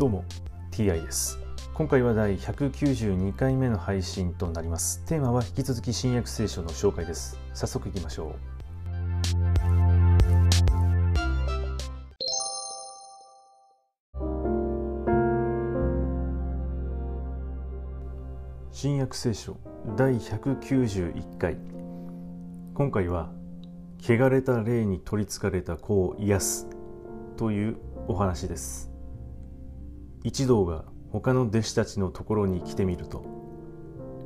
どうも TI です。今回は第192回目の配信となります。テーマは引き続き新約聖書の紹介です。早速いきましょう。新約聖書第191回。今回は汚れた霊に取りつかれた子を癒すというお話です。一同が他の弟子たちのところに来てみると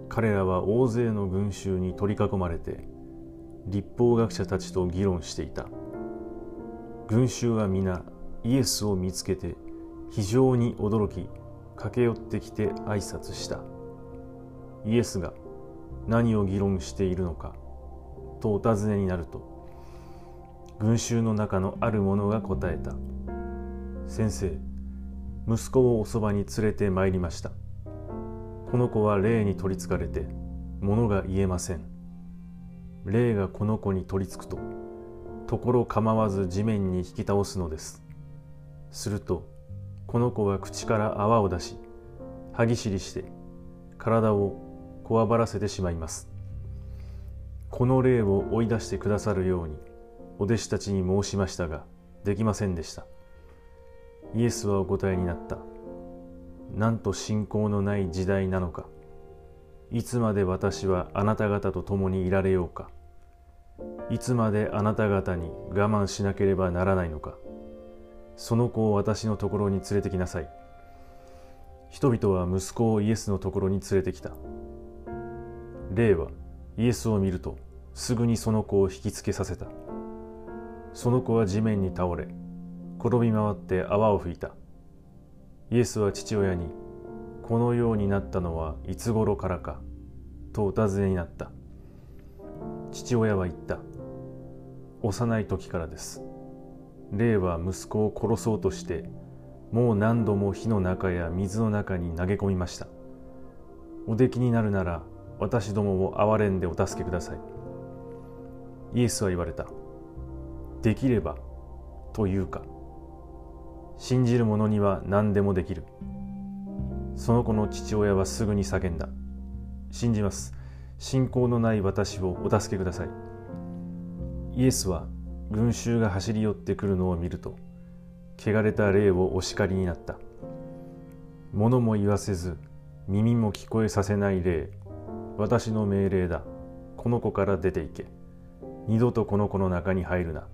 彼らは大勢の群衆に取り囲まれて立法学者たちと議論していた。群衆は皆イエスを見つけて非常に驚き駆け寄ってきて挨拶した。イエスが何を議論しているのかとお尋ねになると群衆の中のある者が答えた。先生息子をおそばに連れてまいりました。この子は霊に取りつかれて物が言えません。霊がこの子に取りつくとところ構わず地面に引き倒すのです。するとこの子は口から泡を出し歯ぎしりして体をこわばらせてしまいます。この霊を追い出してくださるようにお弟子たちに申しましたができませんでした。イエスはお答えになった。なんと信仰のない時代なのか。いつまで私はあなた方と共にいられようか。いつまであなた方に我慢しなければならないのか。その子を私のところに連れてきなさい。人々は息子をイエスのところに連れてきた。霊はイエスを見るとすぐにその子を引きつけさせた。その子は地面に倒れ転び回って泡を吹いた。イエスは父親にこのようになったのはいつ頃からかとお尋ねになった。父親は言った。幼い時からです。霊は息子を殺そうとしてもう何度も火の中や水の中に投げ込みました。お出来になるなら私どもを憐れんでお助けください。イエスは言われた。できればというか。信じる者には何でもできる。その子の父親はすぐに叫んだ。信じます。信仰のない私をお助けください。イエスは群衆が走り寄ってくるのを見ると汚れた霊をお叱りになった。物も言わせず耳も聞こえさせない霊。私の命令だ。この子から出て行け。二度とこの子の中に入るな。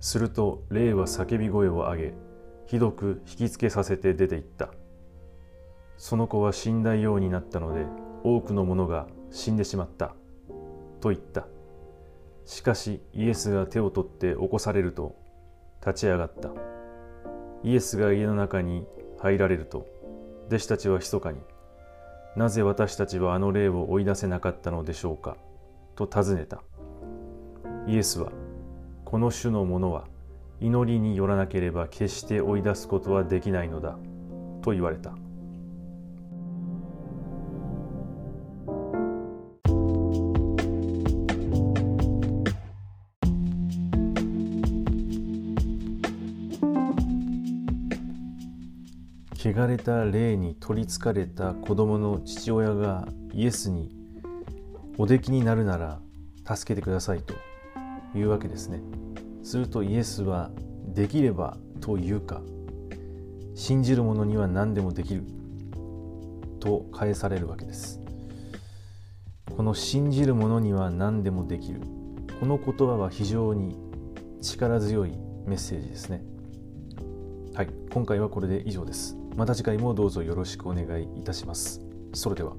すると霊は叫び声を上げひどく引きつけさせて出て行った。その子は死んだようになったので多くの者が死んでしまったと言った。しかしイエスが手を取って起こされると立ち上がった。イエスが家の中に入られると弟子たちは密かになぜ私たちはあの霊を追い出せなかったのでしょうかと尋ねた。イエスはこの種のものは祈りによらなければ決して追い出すことはできないのだと言われた。汚れた霊に取りつかれた子供の父親がイエスにお出来になるなら助けてくださいというわけですね。するとイエスはできればというか信じる者には何でもできると返されるわけです。この信じる者には何でもできる。この言葉は非常に力強いメッセージですね。はい今回はこれで以上です。また次回もどうぞよろしくお願いいたします。それでは。